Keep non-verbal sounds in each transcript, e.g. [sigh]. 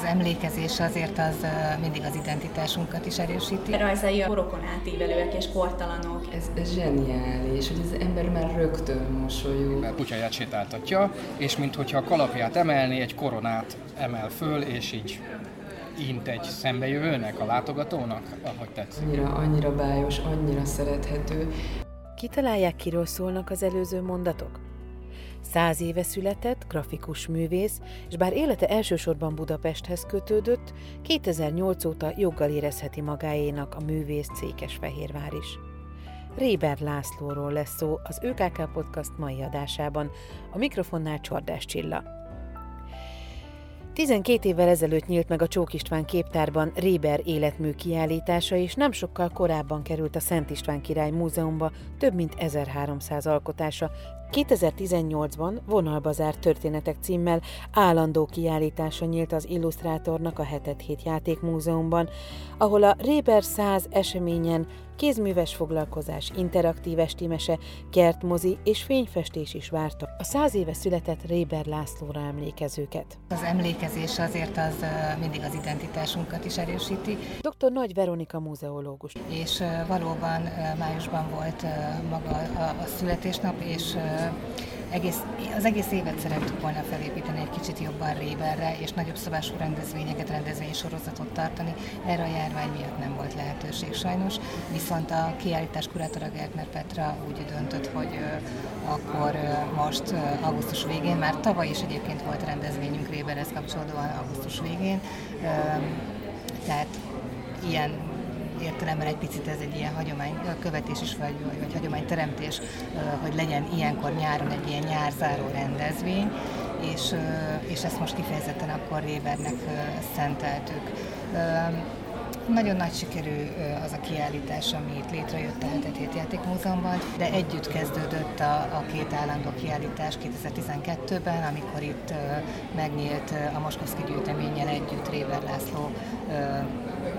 Az emlékezés azért az mindig az identitásunkat is erősíti. Rajzai a korokon átívelőek és kortalanok. Ez, ez zseniális, hogy az ember már rögtön mosolyog. A kutyáját sétáltatja, és mintha a kalapját emelni, egy koronát emel föl, és így int egy szembejövőnek, a látogatónak, ahogy tetszik. Annyira, annyira bájos, annyira szerethető. Kitalálják, kiről szólnak az előző mondatok? Száz éve született, grafikus művész, és bár élete elsősorban Budapesthez kötődött, 2008 óta joggal érezheti magáénak a művész Székesfehérvár is. Réber Lászlóról lesz szó az ÖKK Podcast mai adásában, a mikrofonnál Csordás Csilla. 12 évvel ezelőtt nyílt meg a Csók István képtárban Réber életmű kiállítása, és nem sokkal korábban került a Szent István Király Múzeumba több mint 1300 alkotása, 2018-ban Vonalbazár történetek címmel állandó kiállítása nyílt az Illusztrátornak a Hetet Hét Játékmúzeumban, ahol a Réber 100 eseményen kézműves foglalkozás, interaktív estimese, kertmozi és fényfestés is várta a száz éve született Réber Lászlóra emlékezőket. Az emlékezés azért az mindig az identitásunkat is erősíti. Dr. Nagy Veronika múzeológus. És valóban májusban volt maga a születésnap, és egész, az egész évet szerettük volna felépíteni egy kicsit jobban Réberre, és nagyobb szabású rendezvényeket, rendezvénysorozatot tartani. Erre a járvány miatt nem volt lehetőség sajnos, viszont a kiállítás kurátora Gertner Petra úgy döntött, hogy akkor most augusztus végén, már tavaly is egyébként volt rendezvényünk Réberhez kapcsolódóan augusztus végén, tehát ilyen értelemben egy picit ez egy ilyen hagyomány követés is, vagy, vagy hagyományteremtés, hogy legyen ilyenkor nyáron egy ilyen nyárzáró rendezvény, és, és ezt most kifejezetten akkor Rébernek szenteltük. Nagyon nagy sikerű az a kiállítás, ami itt létrejött a Hetet Játékmúzeumban, de együtt kezdődött a, a két állandó kiállítás 2012-ben, amikor itt megnyílt a Moskovszki gyűjteménnyel együtt Réber László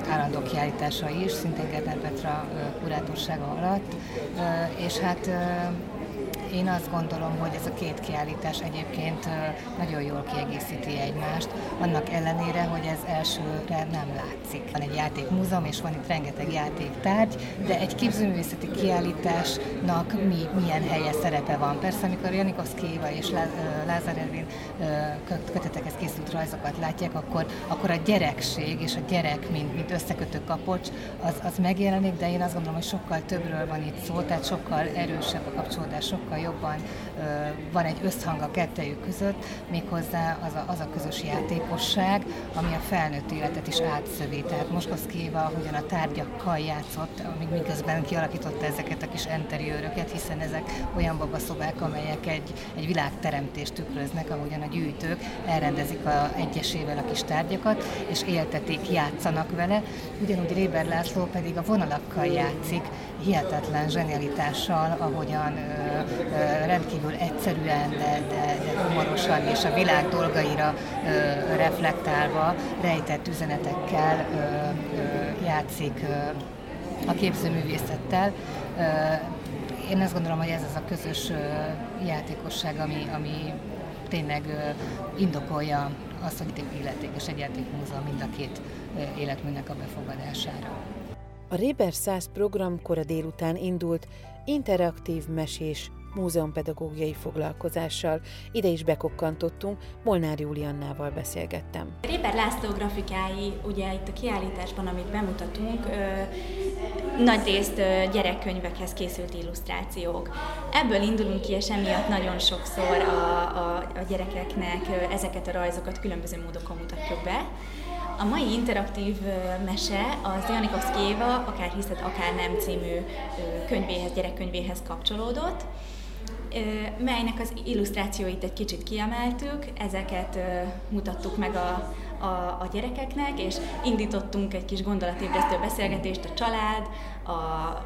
állandó kiállítása is, szintén Gerner Petra kurátorsága alatt, és hát én azt gondolom, hogy ez a két kiállítás egyébként nagyon jól kiegészíti egymást, annak ellenére, hogy ez elsőre nem látszik. Van egy játékmúzeum, és van itt rengeteg játéktárgy, de egy képzőművészeti kiállításnak mi, milyen helye, szerepe van. Persze, amikor Janikovszki Éva és Lázár Ervin kötetekhez készült rajzokat látják, akkor, akkor a gyerekség és a gyerek, mint, mint összekötő kapocs, az, az megjelenik, de én azt gondolom, hogy sokkal többről van itt szó, tehát sokkal erősebb a kapcsolódás, sokkal jobban van egy összhang a kettejük között, méghozzá az a, az a közös játékosság, ami a felnőtt életet is átszövi. Tehát Moskoszkéva hogyan a tárgyakkal játszott, amíg miközben kialakította ezeket a kis interiőröket, hiszen ezek olyan babaszobák, amelyek egy, egy világteremtést tükröznek, ahogyan a gyűjtők elrendezik a egyesével a kis tárgyakat, és éltetik, játszanak vele. Ugyanúgy Réber László pedig a vonalakkal játszik, hihetetlen zsenialitással, ahogyan rendkívül egyszerűen, de, de, de humorosan és a világ dolgaira reflektálva, rejtett üzenetekkel játszik a képzőművészettel. Én azt gondolom, hogy ez az a közös játékosság, ami, ami tényleg indokolja azt, hogy itt illetékes egy játékmúzeum mind a két életműnek a befogadására. A Réber 100 program kora délután indult interaktív mesés múzeumpedagógiai foglalkozással. Ide is bekokkantottunk, Molnár Júliannával beszélgettem. Réber László grafikái, ugye itt a kiállításban, amit bemutatunk, ö, nagy részt ö, gyerekkönyvekhez készült illusztrációk. Ebből indulunk ki, és emiatt nagyon sokszor a, a, a gyerekeknek ezeket a rajzokat különböző módokon mutatjuk be. A mai interaktív mese az Janikovszki Éva, akár hiszed, akár nem című könyvéhez, gyerekkönyvéhez kapcsolódott melynek az illusztrációit egy kicsit kiemeltük, ezeket mutattuk meg a, a, a gyerekeknek, és indítottunk egy kis gondolatébresztő beszélgetést a család, a,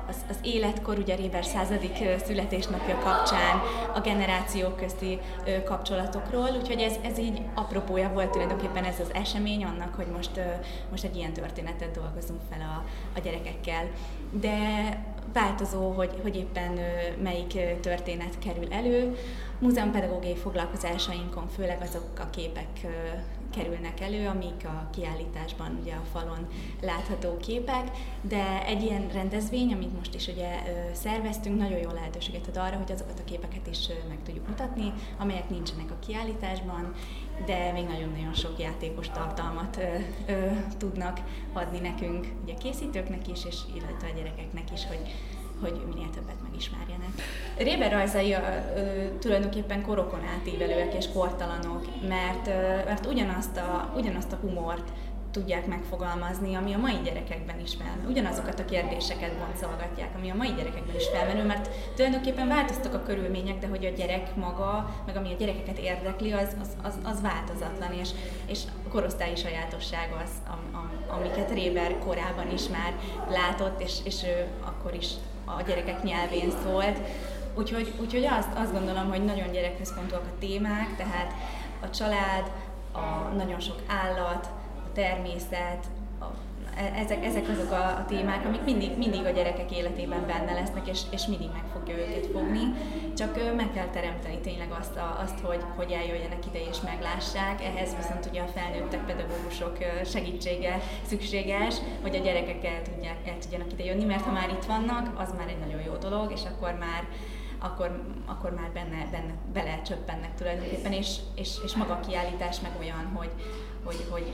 az, az életkor, ugye Réber századik születésnapja kapcsán, a generációk közti kapcsolatokról, úgyhogy ez, ez így apropója volt tulajdonképpen ez az esemény annak, hogy most, most egy ilyen történetet dolgozunk fel a, a gyerekekkel. De változó, hogy, hogy éppen melyik történet kerül elő. Múzeumpedagógiai foglalkozásainkon főleg azok a képek kerülnek elő, amik a kiállításban ugye a falon látható képek, de egy ilyen rendezvény, amit most is ugye szerveztünk, nagyon jó lehetőséget ad arra, hogy azokat a képeket is meg tudjuk mutatni, amelyek nincsenek a kiállításban, de még nagyon-nagyon sok játékos tartalmat ö, ö, tudnak adni nekünk, ugye készítőknek is, és illetve a gyerekeknek is, hogy hogy minél többet megismerjenek. Réber rajzai ö, tulajdonképpen korokon átívelőek és kortalanok, mert, ö, mert ugyanazt, a, ugyanazt a humort tudják megfogalmazni, ami a mai gyerekekben is felmerül. Ugyanazokat a kérdéseket boncolgatják, ami a mai gyerekekben is felmerül, mert tulajdonképpen változtak a körülmények, de hogy a gyerek maga, meg ami a gyerekeket érdekli, az, az, az, az változatlan, és, és a korosztályi sajátosság az, am, am, amiket Réber korában is már látott, és, és ő akkor is a gyerekek nyelvén szólt. Úgyhogy, úgyhogy azt, azt gondolom, hogy nagyon gyerekközpontúak a témák, tehát a család, a nagyon sok állat, a természet, ezek, ezek azok a, a témák, amik mindig, mindig a gyerekek életében benne lesznek, és, és mindig meg fogja őket fogni. Csak meg kell teremteni tényleg azt, a, azt hogy, hogy eljöjjenek ide és meglássák. Ehhez viszont ugye a felnőttek, pedagógusok segítsége szükséges, hogy a gyerekek el, tudják, el tudjanak ide jönni, mert ha már itt vannak, az már egy nagyon jó dolog, és akkor már akkor, akkor már benne, benne bele csöppennek tulajdonképpen, és, és, és maga a kiállítás meg olyan, hogy, hogy, hogy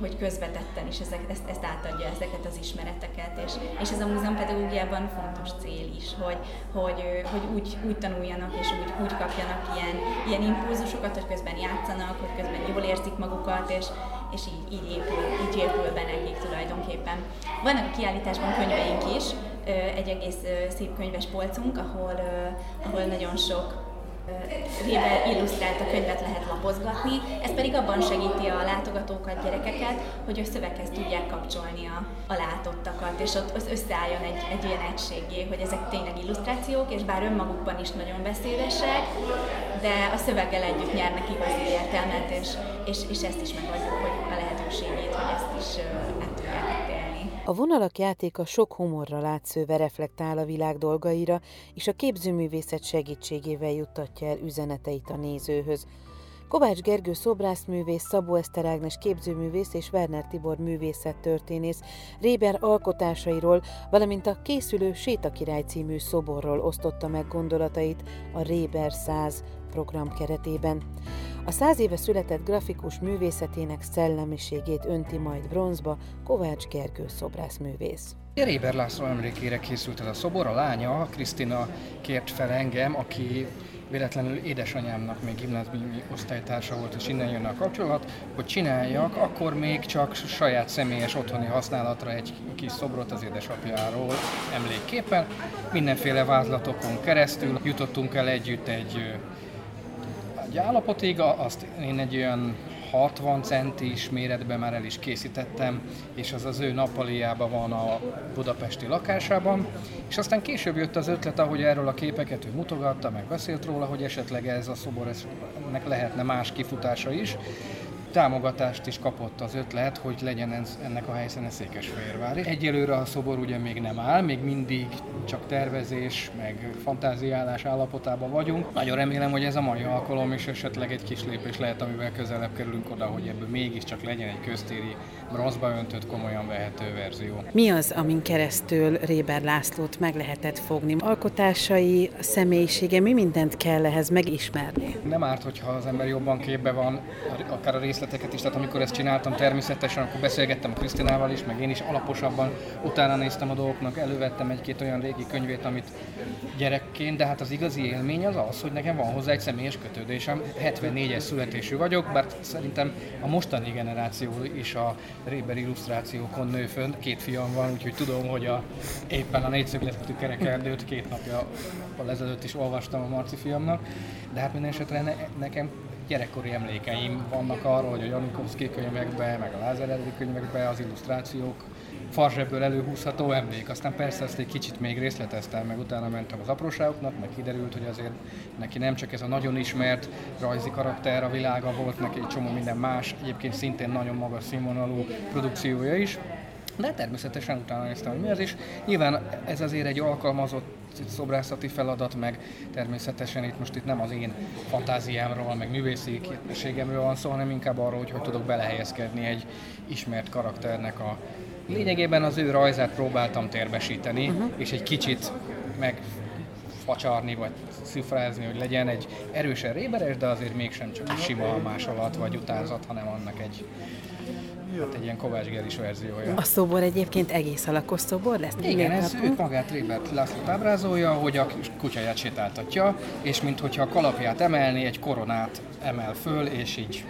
hogy közvetetten is ezek, ezt, ezt átadja ezeket az ismereteket, és, és ez a múzeum pedagógiában fontos cél is, hogy, hogy, hogy úgy, úgy tanuljanak és úgy, úgy kapjanak ilyen, ilyen impulzusokat, hogy közben játszanak, hogy közben jól érzik magukat, és, és így, így, épül, így épül be nekik tulajdonképpen. Vannak a kiállításban könyveink is, egy egész szép könyves polcunk, ahol, ahol nagyon sok Réber illusztrált a könyvet lehet lapozgatni, ez pedig abban segíti a látogatókat, gyerekeket, hogy a szöveghez tudják kapcsolni a, a látottakat, és ott összeálljon egy, egy olyan egységé, hogy ezek tényleg illusztrációk, és bár önmagukban is nagyon beszédesek, de a szöveggel együtt nyernek igazi értelmet, és, és, és ezt is megadjuk, hogy a lehetőségét, hogy ezt is a vonalak játéka sok humorra látszőve reflektál a világ dolgaira, és a képzőművészet segítségével juttatja el üzeneteit a nézőhöz. Kovács Gergő szobrászművész, Szabó Eszter Ágnes képzőművész és Werner Tibor művészettörténész Réber alkotásairól, valamint a készülő Sétakirály című szoborról osztotta meg gondolatait a Réber 100 program keretében. A száz éve született grafikus művészetének szellemiségét önti majd bronzba Kovács Gergő szobrászművész. Réber László emlékére készült ez a szobor, a lánya, Krisztina kért fel engem, aki véletlenül édesanyámnak még gimnáziumi osztálytársa volt, és innen jönne a kapcsolat, hogy csináljak, akkor még csak saját személyes otthoni használatra egy kis szobrot az édesapjáról emlékképpen. Mindenféle vázlatokon keresztül jutottunk el együtt egy egy állapotig, azt én egy olyan 60 centis méretben már el is készítettem, és az az ő nappaliában van a budapesti lakásában. És aztán később jött az ötlet, ahogy erről a képeket ő mutogatta, meg beszélt róla, hogy esetleg ez a szobor, ennek lehetne más kifutása is támogatást is kapott az ötlet, hogy legyen ez, ennek a helyszíne Székesfehérvár. Egyelőre a szobor ugye még nem áll, még mindig csak tervezés, meg fantáziálás állapotában vagyunk. Nagyon remélem, hogy ez a mai alkalom is esetleg egy kis lépés lehet, amivel közelebb kerülünk oda, hogy ebből mégiscsak legyen egy köztéri bronzba öntött, komolyan vehető verzió. Mi az, amin keresztül Réber Lászlót meg lehetett fogni? Alkotásai, a személyisége, mi mindent kell ehhez megismerni? Nem árt, hogyha az ember jobban képbe van, akár a részleteket is, tehát amikor ezt csináltam természetesen, akkor beszélgettem a Krisztinával is, meg én is alaposabban utána néztem a dolgoknak, elővettem egy-két olyan régi könyvét, amit gyerekként, de hát az igazi élmény az az, hogy nekem van hozzá egy személyes kötődésem. 74-es születésű vagyok, bár szerintem a mostani generáció is a Réber illusztrációkon nő fönn. Két fiam van, úgyhogy tudom, hogy a, éppen a négyszögletű kerekerdőt két napja ezelőtt is olvastam a Marci fiamnak, de hát minden esetre ne, nekem gyerekkori emlékeim vannak arról, hogy a Janukovszki könyvekben, meg a Lázár könyvekben az illusztrációk farzsebből előhúzható emlék. Aztán persze ezt egy kicsit még részleteztem, meg utána mentem az apróságoknak, meg kiderült, hogy azért neki nem csak ez a nagyon ismert rajzi karakter a világa volt, neki egy csomó minden más, egyébként szintén nagyon magas színvonalú produkciója is. De természetesen utána néztem, hogy mi az, és nyilván ez azért egy alkalmazott szobrászati feladat, meg természetesen itt most itt nem az én fantáziámról, meg művészi képességemről van szó, hanem inkább arról, hogy hogy tudok belehelyezkedni egy ismert karakternek a Lényegében az ő rajzát próbáltam térbesíteni, uh-huh. és egy kicsit megfacsarni, vagy szifrázni, hogy legyen egy erősen réberes, de azért mégsem csak egy sima másolat vagy utázat, hanem annak egy Hát egy ilyen Kovács Geris verziója. A szobor egyébként egész alakos szobor lesz? Igen, ez ő magát Rébert László ábrázolja, hogy a kutyáját sétáltatja, és mintha a kalapját emelni, egy koronát emel föl, és így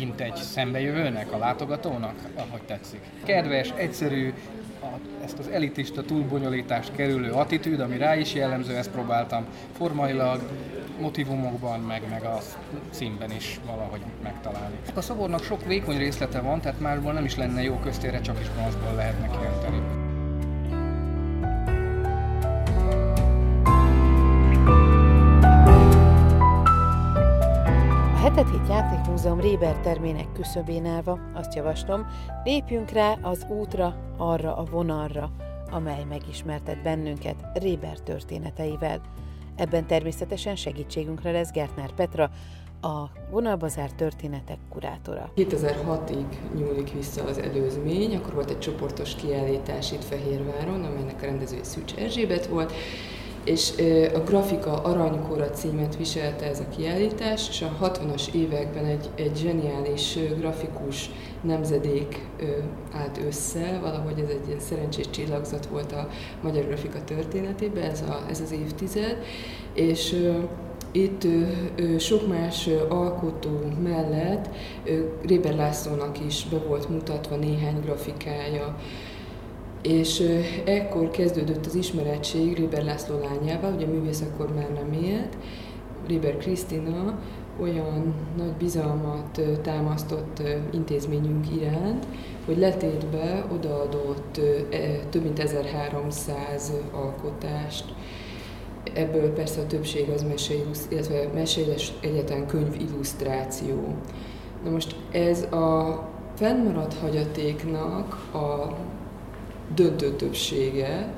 int egy szembejövőnek, a látogatónak, ahogy tetszik. Kedves, egyszerű, a, ezt az elitista túlbonyolítást kerülő attitűd, ami rá is jellemző, ezt próbáltam formailag, motivumokban, meg, meg a színben is valahogy megtalálni. A szobornak sok vékony részlete van, tehát másból nem is lenne jó köztére, csak is bronzból lehetne kiönteni. Hetet Hét Játékmúzeum Réber termének küszöbén állva azt javaslom, lépjünk rá az útra, arra a vonalra, amely megismertet bennünket Réber történeteivel. Ebben természetesen segítségünkre lesz Gertner Petra, a vonalbazár történetek kurátora. 2006-ig nyúlik vissza az előzmény, akkor volt egy csoportos kiállítás itt Fehérváron, amelynek a rendezője Szűcs Erzsébet volt, és a grafika aranykora címet viselte ez a kiállítás, és a 60-as években egy, egy zseniális grafikus nemzedék állt össze, valahogy ez egy ilyen szerencsés csillagzat volt a magyar grafika történetében, ez, a, ez az évtized, és itt sok más alkotó mellett Réber Lászlónak is be volt mutatva néhány grafikája, és ekkor kezdődött az ismerettség Réber László lányával, ugye művész akkor már nem élt, Réber Krisztina olyan nagy bizalmat támasztott intézményünk iránt, hogy letétbe odaadott e, több mint 1300 alkotást. Ebből persze a többség az mese, illetve meséles egyetlen könyv illusztráció. Na most ez a fennmaradt hagyatéknak a döntő többsége,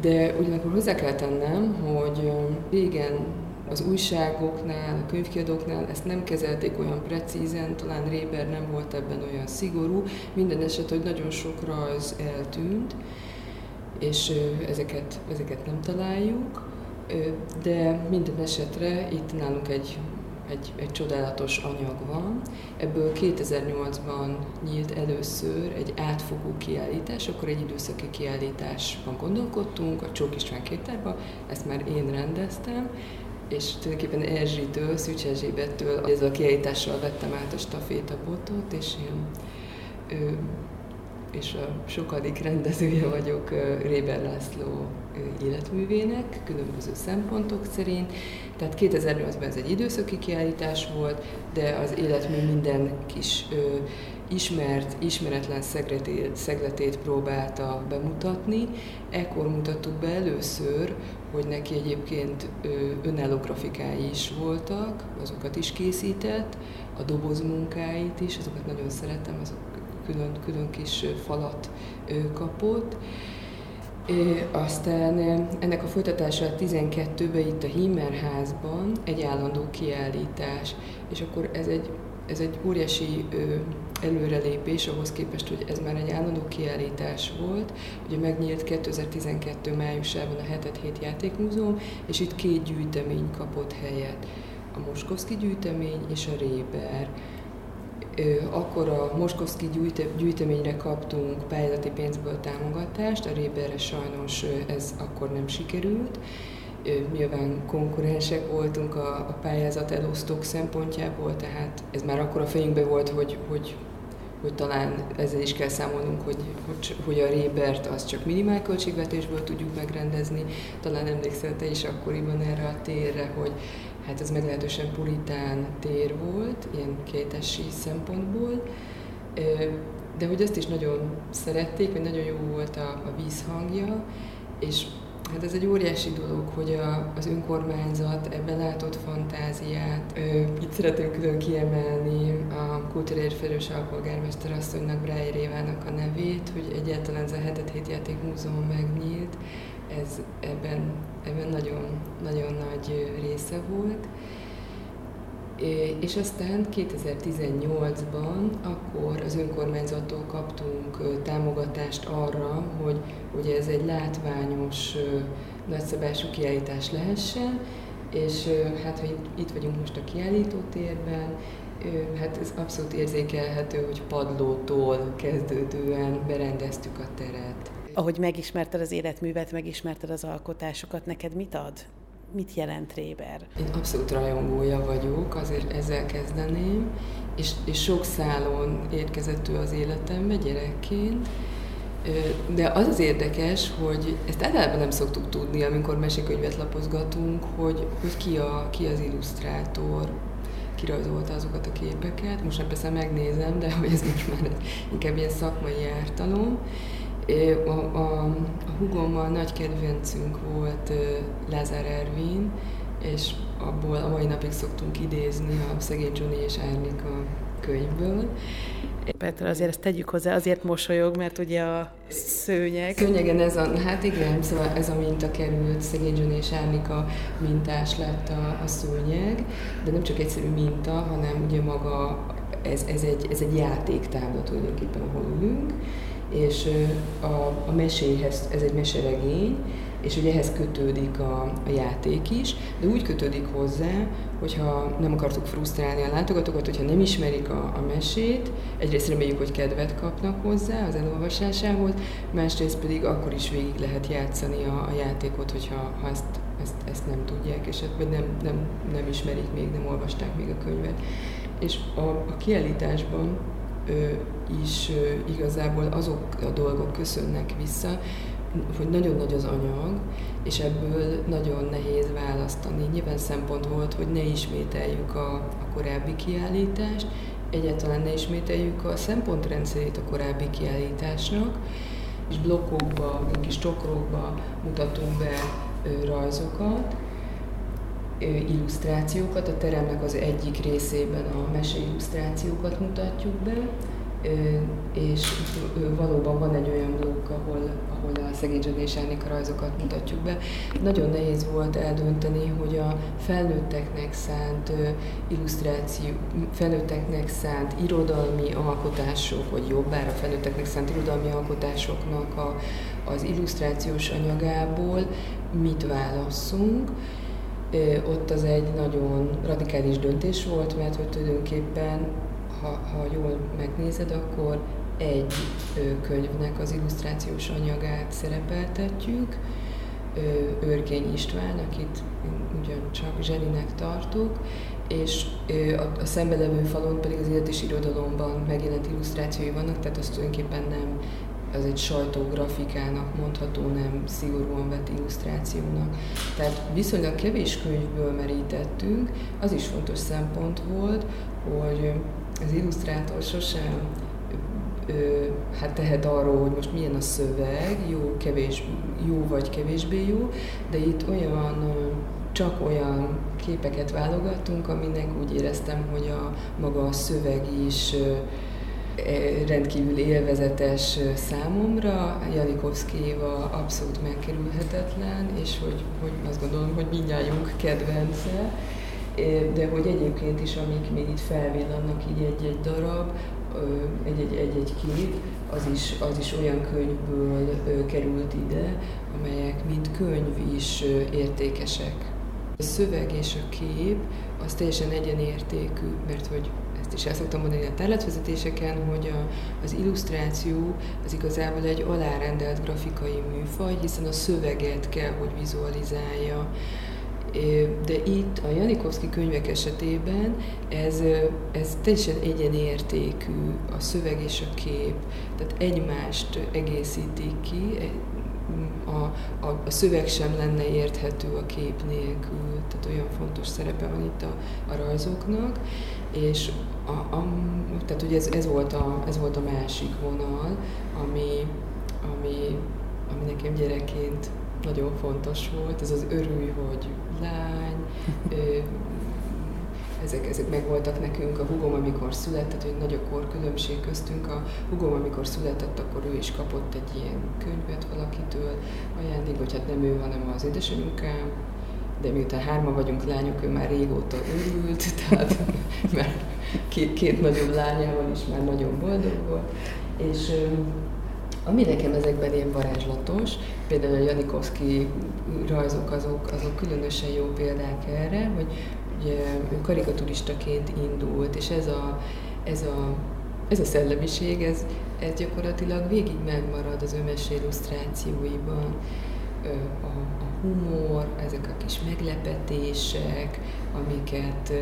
de ugyanakkor hozzá kell tennem, hogy régen az újságoknál, a könyvkiadóknál ezt nem kezelték olyan precízen, talán Réber nem volt ebben olyan szigorú, minden eset, hogy nagyon sok rajz eltűnt, és ezeket, ezeket nem találjuk, de minden esetre itt nálunk egy egy, egy csodálatos anyag van. Ebből 2008-ban nyílt először egy átfogó kiállítás, akkor egy időszaki kiállításban gondolkodtunk, a Csók István kétárban, ezt már én rendeztem, és tulajdonképpen Erzsitől, Szűcs Erzsébettől ezzel a kiállítással vettem át a stafétabotot, és én ő, és a sokadik rendezője vagyok Réber László életművének, különböző szempontok szerint. Tehát 2008-ban ez egy időszaki kiállítás volt, de az életmű minden kis ö, ismert, ismeretlen szegletét, szegletét próbálta bemutatni. Ekkor mutattuk be először, hogy neki egyébként ö, önálló grafikái is voltak, azokat is készített, a dobozmunkáit is, azokat nagyon szeretem, azok külön, külön kis falat kapott aztán ennek a folytatása 12-ben itt a Himmerházban egy állandó kiállítás, és akkor ez egy, ez egy óriási előrelépés ahhoz képest, hogy ez már egy állandó kiállítás volt. Ugye megnyílt 2012 májusában a Hetet Hét Játékmúzeum, és itt két gyűjtemény kapott helyet. A Moskowski gyűjtemény és a Réber akkor a Moskowski gyűjteményre kaptunk pályázati pénzből támogatást, a Réberre sajnos ez akkor nem sikerült. Nyilván konkurensek voltunk a, a pályázat elosztók szempontjából, tehát ez már akkor a fejünkben volt, hogy, hogy hogy talán ezzel is kell számolnunk, hogy, hogy, hogy a Rébert az csak minimál költségvetésből tudjuk megrendezni. Talán emlékszel te is akkoriban erre a térre, hogy hát ez meglehetősen puritán tér volt, ilyen kétesi szempontból, de hogy azt is nagyon szerették, hogy nagyon jó volt a, a vízhangja, és Hát ez egy óriási dolog, hogy a, az önkormányzat ebben látott fantáziát. Ö, itt szeretném külön kiemelni a kultúrért felelős alpolgármester asszonynak, Brájer Évának a nevét, hogy egyáltalán ez a hetet hét játék múzeum megnyílt, ez ebben, ebben nagyon, nagyon nagy része volt. És aztán 2018-ban akkor az önkormányzattól kaptunk támogatást arra, hogy ugye ez egy látványos, nagyszabású kiállítás lehessen, és hát, hogy itt vagyunk most a kiállítótérben, hát ez abszolút érzékelhető, hogy padlótól kezdődően berendeztük a teret. Ahogy megismerted az életművet, megismerted az alkotásokat, neked mit ad? Mit jelent Réber? Én abszolút rajongója vagyok, azért ezzel kezdeném, és, és sok szálon érkezett ő az életembe gyerekként, de az az érdekes, hogy ezt általában nem szoktuk tudni, amikor mesekönyvet lapozgatunk, hogy, hogy ki, a, ki az illusztrátor, kirajzolta azokat a képeket. Most nem persze megnézem, de hogy ez most már inkább ilyen szakmai ártalom. A, a, a hugommal nagy kedvencünk volt Lázár Ervin, és abból a mai napig szoktunk idézni a Szegény Johnny és Árnika könyvből. Petra, azért ezt tegyük hozzá, azért mosolyog, mert ugye a szőnyeg... Szőnyegen ez a, hát igen, szóval ez a minta került, Szegény Johnny és Árnika mintás lett a, a szőnyeg, de nem csak egyszerű minta, hanem ugye maga, ez, ez, egy, ez egy játéktábla tulajdonképpen, ahol ülünk, és a, a meséhez, ez egy meseregény, és ugye ehhez kötődik a, a játék is, de úgy kötődik hozzá, hogyha nem akartuk frusztrálni a látogatókat, hogyha nem ismerik a, a mesét, egyrészt reméljük, hogy kedvet kapnak hozzá az elolvasásához, másrészt pedig akkor is végig lehet játszani a, a játékot, hogyha ha ezt, ezt, ezt nem tudják, és vagy nem, nem, nem ismerik még, nem olvasták még a könyvet. És a, a kiállításban ö, is ö, igazából azok a dolgok köszönnek vissza, hogy nagyon nagy az anyag, és ebből nagyon nehéz választani. Nyilván szempont volt, hogy ne ismételjük a, a korábbi kiállítást, egyáltalán ne ismételjük a szempontrendszerét a korábbi kiállításnak, és blokkokba, kis csokrokba mutatunk be rajzokat, illusztrációkat. A teremnek az egyik részében a mese illusztrációkat mutatjuk be, és valóban van egy olyan blokk, ahol, ahol a szegény és Árnika rajzokat mutatjuk be. Nagyon nehéz volt eldönteni, hogy a felnőtteknek szánt illusztráció, felnőtteknek szánt irodalmi alkotások, vagy jobbára felnőtteknek szánt irodalmi alkotásoknak a, az illusztrációs anyagából mit válasszunk. Ott az egy nagyon radikális döntés volt, mert hogy tulajdonképpen ha, ha jól megnézed, akkor egy könyvnek az illusztrációs anyagát szerepeltetjük, Örkény István, akit ugyancsak Zselinek tartok, és a, a szembelevő falon pedig az élet és irodalomban megjelent illusztrációi vannak, tehát azt tulajdonképpen nem az egy sajtógrafikának mondható, nem szigorúan vett illusztrációnak. Tehát viszonylag kevés könyvből merítettünk, az is fontos szempont volt, hogy az illusztrátor sosem ö, hát tehet arról, hogy most milyen a szöveg, jó, kevés, jó vagy kevésbé jó, de itt olyan, csak olyan képeket válogattunk, aminek úgy éreztem, hogy a maga a szöveg is e, rendkívül élvezetes számomra, Janikovszki Éva abszolút megkerülhetetlen, és hogy, hogy azt gondolom, hogy mindjárt kedvence, de hogy egyébként is, amik még itt felvillannak így egy-egy darab, egy-egy kép, az is, az is olyan könyvből került ide, amelyek mint könyv is értékesek. A szöveg és a kép az teljesen egyenértékű, mert hogy ezt is el szoktam mondani a területvezetéseken, hogy a, az illusztráció az igazából egy alárendelt grafikai műfaj, hiszen a szöveget kell, hogy vizualizálja. De itt a Janikovszki könyvek esetében ez, ez teljesen egyenértékű, a szöveg és a kép, tehát egymást egészítik ki, a, a, a szöveg sem lenne érthető a kép nélkül, tehát olyan fontos szerepe van itt a, a rajzoknak, és a, a, tehát ugye ez, ez, volt a, ez volt a másik vonal, ami, ami, ami nekem gyerekként nagyon fontos volt, ez az örülj, hogy lány, ezek, ezek megvoltak nekünk. A hugom, amikor született, hogy nagy a korkülönbség köztünk. A hugom, amikor született, akkor ő is kapott egy ilyen könyvet valakitől ajándék, vagy hát nem ő, hanem az édesanyukám, de miután hárma vagyunk lányok, ő már régóta őrült, [laughs] tehát mert két, két nagyobb lányával is már nagyon boldog volt. És ami nekem ezekben ilyen varázslatos, például a Janikovszki rajzok azok, azok különösen jó példák erre, hogy ugye ő karikaturistaként indult, és ez a, ez a, ez a szellemiség, ez, ez gyakorlatilag végig megmarad az ő mese illusztrációiban. A, a humor, ezek a kis meglepetések, amiket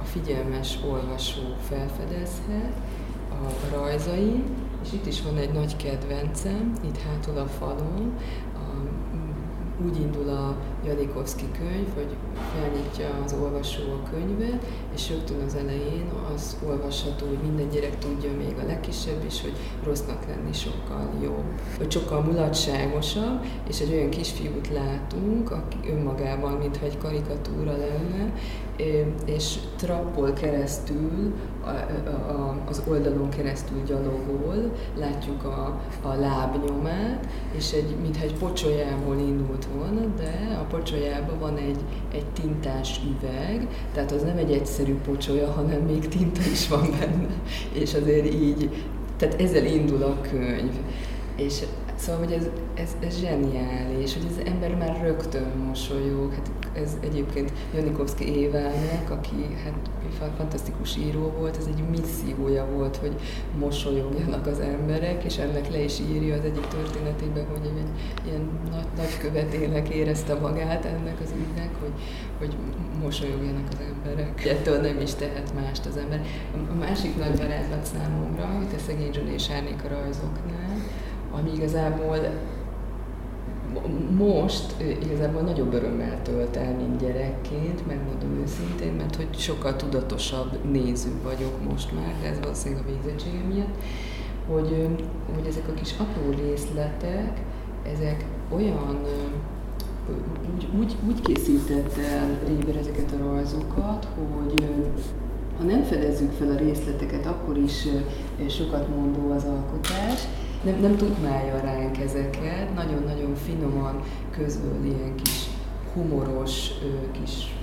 a figyelmes olvasó felfedezhet, a rajzai, és itt is van egy nagy kedvencem, itt hátul a falon, úgy indul a Janikovszki könyv, hogy felnyitja az olvasó a könyvet, és rögtön az elején az olvasható, hogy minden gyerek tudja, még a legkisebb is, hogy rossznak lenni sokkal jobb. Hogy sokkal mulatságosabb, és egy olyan kisfiút látunk, aki önmagában, mintha egy karikatúra lenne, és trappol keresztül, az oldalon keresztül gyalogol, látjuk a, a lábnyomát, és egy, mintha egy pocsolyából indult volna, de a pocsolyában van egy, egy tintás üveg, tehát az nem egy egyszerű pocsolya, hanem még tinta is van benne, és azért így, tehát ezzel indul a könyv. És Szóval, hogy ez, ez, ez zseniális, hogy az ember már rögtön mosolyog. Hát ez egyébként Janikovszki Évának, aki hát fantasztikus író volt, ez egy missziója volt, hogy mosolyogjanak az emberek, és ennek le is írja az egyik történetében, hogy egy ilyen nagy, nagy követének érezte magát ennek az ügynek, hogy, hogy mosolyogjanak az emberek. Ettől nem is tehet mást az ember. A másik nagy varázslat számomra, itt a szegény John és a rajzoknál, ami igazából most igazából nagyobb örömmel tölt el, mint gyerekként, megmondom őszintén, mert hogy sokkal tudatosabb néző vagyok most már, de ez valószínűleg a végzettségem miatt, hogy, hogy ezek a kis apró részletek, ezek olyan úgy, úgy, úgy készített el Réber ezeket a rajzokat, hogy ha nem fedezzük fel a részleteket, akkor is sokat mondó az alkotás, nem, nem tukmálja ránk ezeket, nagyon-nagyon finoman közöl ilyen kis humoros kis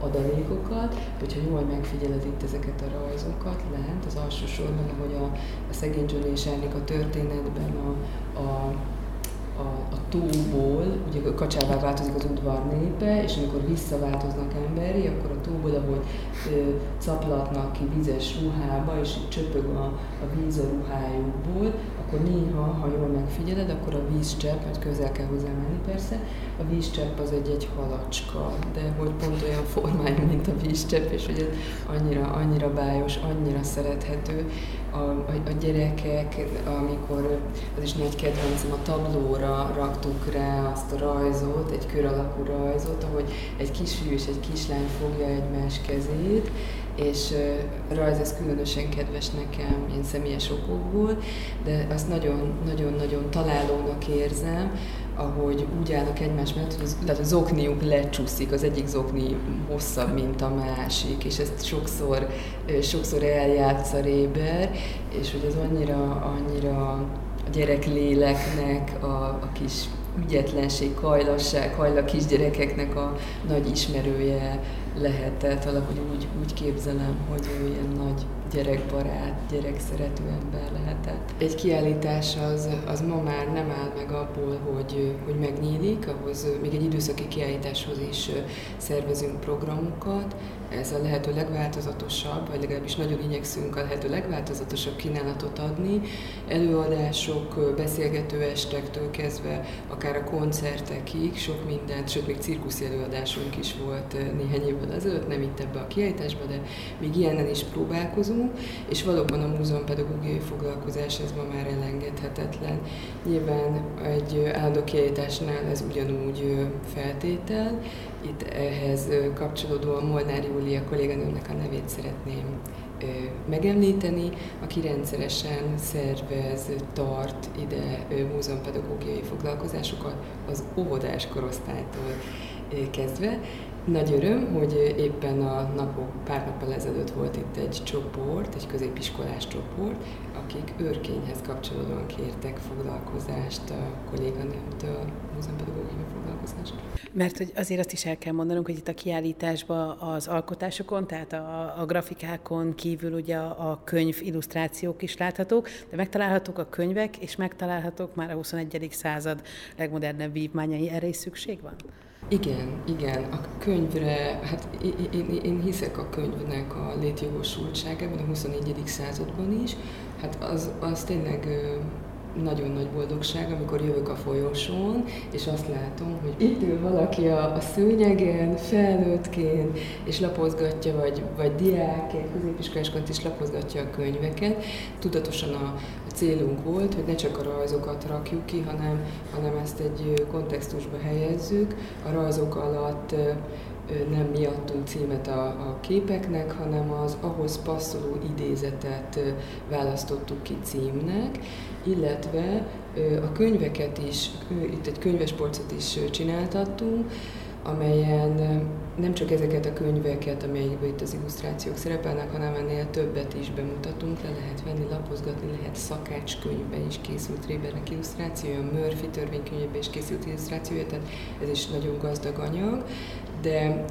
adalékokat, hogyha jól megfigyeled itt ezeket a rajzokat lent, az alsó sorban, ahogy a, a szegény Johnny és a történetben a, a a, a tóból, ugye kacsává változik az udvar népe, és amikor visszaváltoznak emberi, akkor a tóból, ahogy ö, caplatnak ki vizes ruhába, és csöpög a, a víz a ruhájukból, akkor néha, ha jól megfigyeled, akkor a vízcsepp, mert közel kell hozzá menni persze, a vízcsepp az egy, egy halacska, de hogy pont olyan formájú, a vízcsepp, és hogy ez annyira, annyira bájos, annyira szerethető. A, a, a gyerekek, amikor, az is nagy kedvencem, a tablóra raktuk rá azt a rajzot, egy kör alakú rajzot, ahogy egy kisfiú és egy kislány fogja egymás kezét, és rajz ez különösen kedves nekem, ilyen személyes okokból, de azt nagyon-nagyon-nagyon találónak érzem, ahogy úgy állnak egymás mellett, hogy az, lehet, a zokniuk lecsúszik, az egyik zokni hosszabb, mint a másik, és ezt sokszor, sokszor eljátsza Réber, és hogy az annyira, annyira a gyerekléleknek a, a kis ügyetlenség, hajlasság, hajla kisgyerekeknek a nagy ismerője lehetett, valahogy úgy, úgy képzelem, hogy ő ilyen nagy gyerekbarát, gyerekszerető ember lehetett. Egy kiállítás az, az ma már nem áll meg abból, hogy, hogy megnyílik, ahhoz még egy időszaki kiállításhoz is szervezünk programokat. Ez a lehető legváltozatosabb, vagy legalábbis nagyon igyekszünk a lehető legváltozatosabb kínálatot adni. Előadások, beszélgető estektől kezdve akár a koncertekig, sok mindent, sőt még cirkuszi előadásunk is volt néhány évvel ezelőtt, nem itt ebbe a kiállításba, de még ilyenen is próbálkozunk és valóban a múzeumpedagógiai foglalkozás ez ma már elengedhetetlen. Nyilván egy állandó kiállításnál ez ugyanúgy feltétel. Itt ehhez kapcsolódóan Molnár Júlia kolléganőmnek a nevét szeretném megemlíteni, aki rendszeresen szervez, tart ide múzeumpedagógiai foglalkozásokat az óvodás korosztálytól kezdve, Nagy öröm, hogy éppen a napok, pár nappal ezelőtt volt itt egy csoport, egy középiskolás csoport, akik őrkényhez kapcsolódóan kértek foglalkozást a kolléganőmtől, múzeumpedagógiai foglalkozást. Mert hogy azért azt is el kell mondanunk, hogy itt a kiállításban az alkotásokon, tehát a, a grafikákon kívül ugye a, a könyv illusztrációk is láthatók, de megtalálhatók a könyvek, és megtalálhatók már a 21. század legmodernebb vívmányai. Erre is szükség van? Igen, igen. A könyvre, hát én, én, én hiszek a könyvnek a létjogosultságában a 24. században is. Hát az, az tényleg nagyon nagy boldogság, amikor jövök a folyosón, és azt látom, hogy itt ül valaki a, a szőnyegen, felnőttként, és lapozgatja, vagy, vagy diákként, középiskolásként is lapozgatja a könyveket. Tudatosan a, a célunk volt, hogy ne csak a rajzokat rakjuk ki, hanem, hanem ezt egy kontextusba helyezzük. A rajzok alatt nem mi adtunk címet a, a képeknek, hanem az ahhoz passzoló idézetet választottuk ki címnek, illetve a könyveket is, itt egy könyvespolcot is csináltattunk, amelyen nem csak ezeket a könyveket, amelyekben itt az illusztrációk szerepelnek, hanem ennél többet is bemutatunk, le lehet venni, lapozgatni, lehet szakácskönyvben is készült Rébernek illusztrációja, Murphy törvénykönyvben is készült illusztrációja, tehát ez is nagyon gazdag anyag, de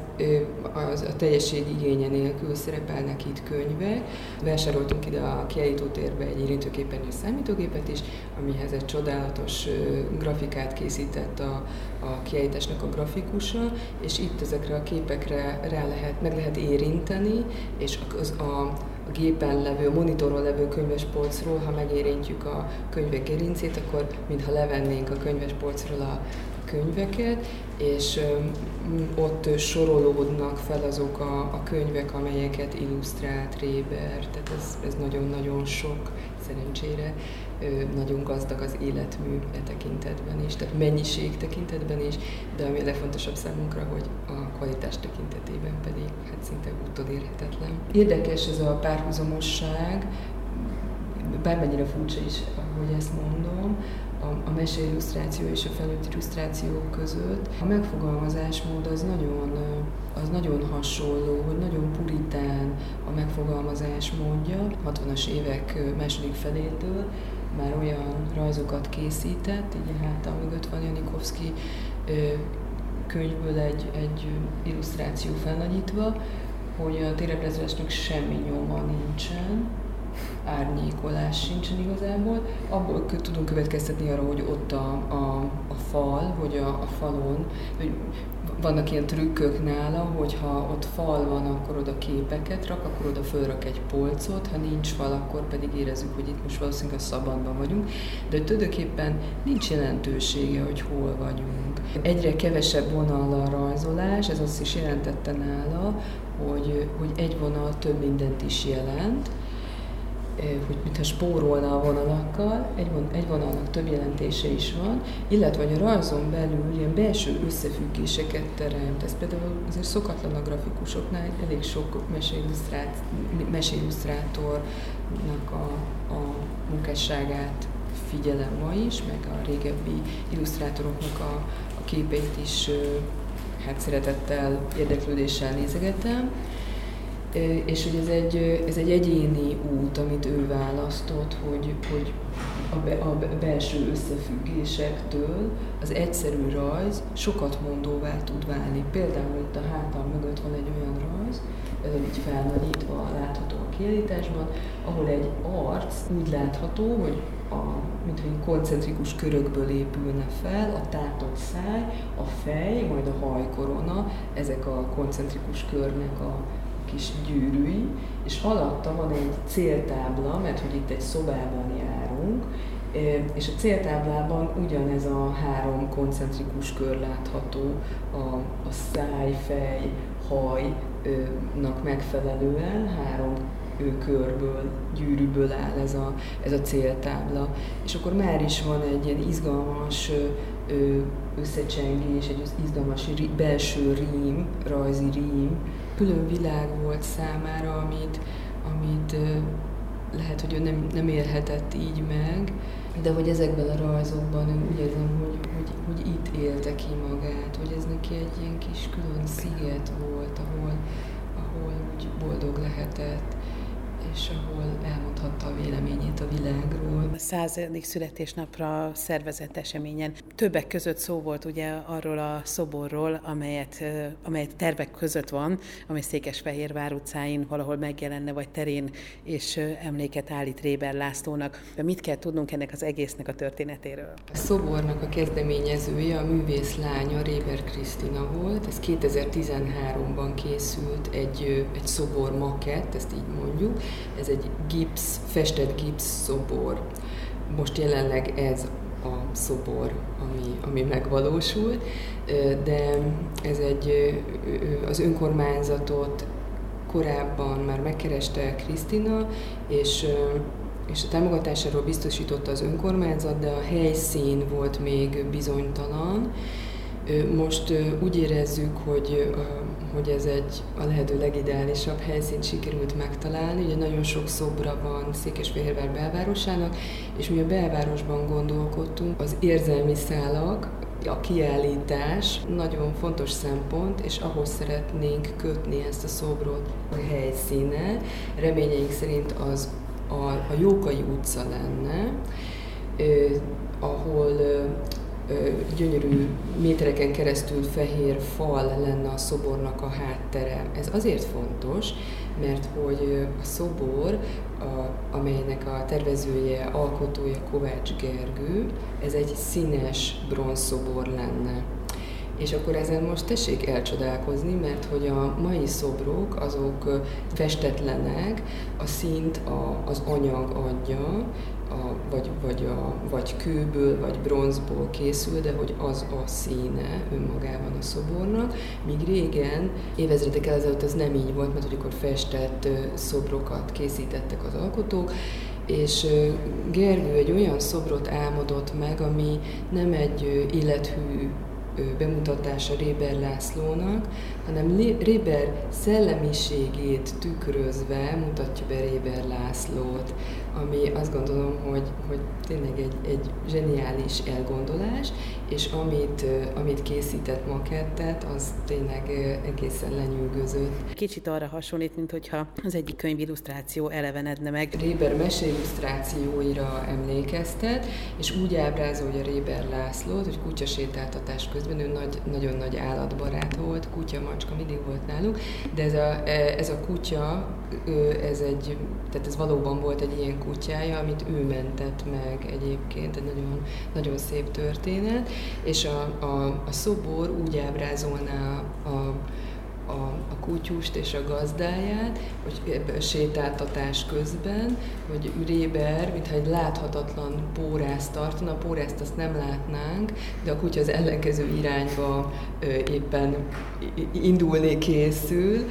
az a teljesség igénye nélkül szerepelnek itt könyvek. Vásároltunk ide a kiállítótérbe egy érintőképernyő számítógépet is, amihez egy csodálatos grafikát készített a, a kiállításnak a grafikusa, és itt ezekre a képekre rá lehet, meg lehet érinteni, és az, a, a gépen levő, a monitoron levő könyvespolcról, ha megérintjük a könyvek gerincét, akkor mintha levennénk a könyvespolcról a, könyveket, és ott sorolódnak fel azok a, a könyvek, amelyeket illusztrált Réber, tehát ez, ez nagyon-nagyon sok, szerencsére nagyon gazdag az életmű e tekintetben is, tehát mennyiség tekintetben is, de ami a legfontosabb számunkra, hogy a kvalitás tekintetében pedig hát szinte érhetetlen. Érdekes ez a párhuzamosság, bármennyire furcsa is, hogy ezt mondom, a, a mese illusztráció és a felnőtt illusztráció között. A megfogalmazásmód az nagyon, az nagyon hasonló, hogy nagyon puritán a megfogalmazás módja. 60-as évek második felétől már olyan rajzokat készített, így a hátam mögött van Janikovszki könyvből egy, egy illusztráció felnagyítva, hogy a téreplezőlésnek semmi nyoma nincsen, árnyékolás sincsen igazából. Abból tudunk következtetni arra, hogy ott a, a, a fal, hogy a, a falon, hogy vannak ilyen trükkök nála, hogyha ott fal van, akkor oda képeket rak, akkor oda fölrak egy polcot, ha nincs fal, akkor pedig érezzük, hogy itt most valószínűleg a szabadban vagyunk, de tulajdonképpen nincs jelentősége, hogy hol vagyunk. Egyre kevesebb vonallal rajzolás, ez azt is jelentette nála, hogy, hogy egy vonal több mindent is jelent, hogy mintha spórolna a vonalakkal, egy, von, egy vonalnak több jelentése is van, illetve hogy a rajzon belül ilyen belső összefüggéseket teremt. Ez például azért szokatlan a grafikusoknál, elég sok meseillusztrátornak a, a munkásságát figyelem ma is, meg a régebbi illusztrátoroknak a, a képeit is hát szeretettel, érdeklődéssel nézegetem és hogy ez egy, ez egy egyéni út, amit ő választott, hogy, hogy a, be, a belső összefüggésektől az egyszerű rajz sokat mondóvá tud válni. Például itt a hátam mögött van egy olyan rajz, így felnagyítva látható a kiállításban, ahol egy arc úgy látható, hogy a, mint hogy koncentrikus körökből épülne fel, a tátott száj, a fej, majd a hajkorona, ezek a koncentrikus körnek a kis gyűrűi, és alatta van egy céltábla, mert hogy itt egy szobában járunk, és a céltáblában ugyanez a három koncentrikus kör látható, a, a száj, fej, hajnak megfelelően, három ő körből, gyűrűből áll ez a, ez a céltábla. És akkor már is van egy ilyen izgalmas összecsengés, egy izgalmas belső rím, rajzi rím, külön világ volt számára, amit, amit lehet, hogy ő nem, nem élhetett így meg, de hogy ezekben a rajzokban én úgy érzem, hogy, hogy, hogy itt élte ki magát, hogy ez neki egy ilyen kis külön sziget volt, ahol, ahol úgy boldog lehetett és ahol elmondhatta a véleményét a világról. A századik születésnapra szervezett eseményen többek között szó volt ugye arról a szoborról, amelyet, amelyet tervek között van, amely Székesfehérvár utcáin valahol megjelenne, vagy terén, és emléket állít Réber Lászlónak. De mit kell tudnunk ennek az egésznek a történetéről? A szobornak a kezdeményezője a művész lánya Réber Krisztina volt. Ez 2013-ban készült egy, egy szobor makett, ezt így mondjuk, ez egy gipsz, festett gipsz szobor. Most jelenleg ez a szobor, ami, ami megvalósult, de ez egy, az önkormányzatot korábban már megkereste Krisztina, és és a támogatásáról biztosította az önkormányzat, de a helyszín volt még bizonytalan. Most úgy érezzük, hogy hogy ez egy a lehető legideálisabb helyszínt sikerült megtalálni. Ugye nagyon sok szobra van Székesfehérvár belvárosának, és mi a belvárosban gondolkodtunk, az érzelmi szálak, a kiállítás nagyon fontos szempont, és ahhoz szeretnénk kötni ezt a szobrot a helyszíne. Reményeink szerint az a, a Jókai utca lenne, eh, ahol gyönyörű métereken keresztül fehér fal lenne a szobornak a háttere. Ez azért fontos, mert hogy a szobor, a, amelynek a tervezője, alkotója Kovács Gergő, ez egy színes bronzszobor lenne. És akkor ezen most tessék elcsodálkozni, mert hogy a mai szobrok azok festetlenek, a szint a, az anyag adja, a, vagy, vagy, a, vagy kőből, vagy bronzból készül, de hogy az a színe önmagában a szobornak. Míg régen, évezredek ezelőtt ez nem így volt, mert akkor festett szobrokat készítettek az alkotók, és Gergő egy olyan szobrot álmodott meg, ami nem egy élethű bemutatása Réber Lászlónak, hanem Réber szellemiségét tükrözve mutatja be Réber Lászlót, ami azt gondolom, hogy, hogy tényleg egy, egy zseniális elgondolás, és amit, amit készített makettet, az tényleg egészen lenyűgözött. Kicsit arra hasonlít, mint hogyha az egyik könyv illusztráció elevenedne meg. Réber illusztrációira emlékeztet, és úgy ábrázolja Réber Lászlót, hogy kutyasétáltatás közben ő nagy, nagyon nagy állatbarát volt, kutya, macska mindig volt nálunk, de ez a, e, ez a kutya, ez egy, tehát ez valóban volt egy ilyen kutyája, amit ő mentett meg egyébként, egy nagyon, nagyon szép történet, és a, a, a szobor úgy ábrázolná a, a, a kutyust és a gazdáját, hogy a sétáltatás közben, hogy Réber, mintha egy láthatatlan pórázt tartana, a pórázt azt nem látnánk, de a kutya az ellenkező irányba éppen indulni készül,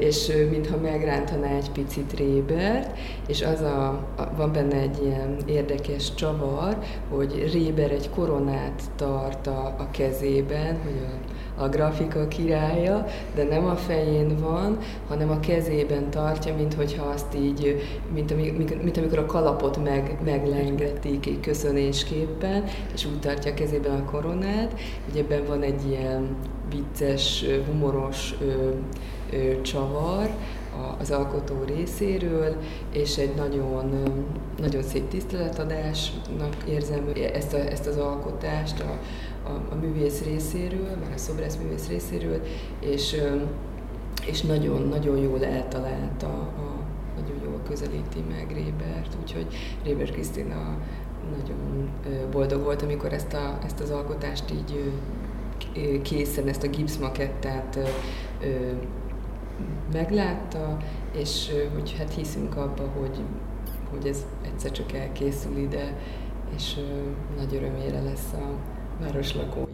és mintha megrántaná egy picit Rébert, és az a, a, van benne egy ilyen érdekes csavar, hogy Réber egy koronát tart a, a kezében, hogy a a grafika királya, de nem a fején van, hanem a kezében tartja, mint hogyha azt így, mint, amik, mint amikor a kalapot meg, meglengetik egy köszönésképpen, és úgy tartja a kezében a koronát. Ugye ebben van egy ilyen vicces, humoros ö, ö, csavar, az alkotó részéről, és egy nagyon, nagyon szép tiszteletadásnak érzem ezt, a, ezt az alkotást a, a, a művész részéről, meg a szobrász művész részéről, és, és nagyon-nagyon jól eltalálta, a, nagyon jól közelíti meg Rébert, úgyhogy Réber Krisztina nagyon boldog volt, amikor ezt, a, ezt az alkotást így készen, ezt a gipszmakettet meglátta, és hogy hát hiszünk abba, hogy, hogy ez egyszer csak elkészül ide, és nagy örömére lesz a naar Rusland komen.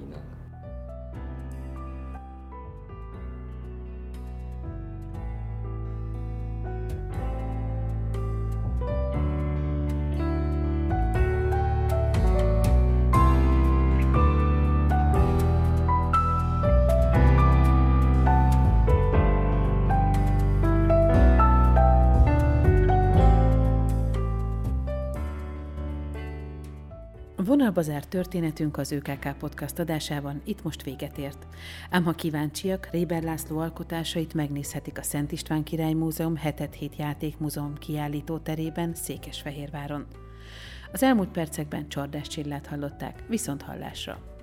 Történetünk az ÖKK podcast adásában itt most véget ért. Ám ha kíváncsiak, Réber László alkotásait megnézhetik a Szent István Király Múzeum 7 Játékmúzeum kiállító terében Székesfehérváron. Az elmúlt percekben Csordás Csillát hallották, viszont hallásra!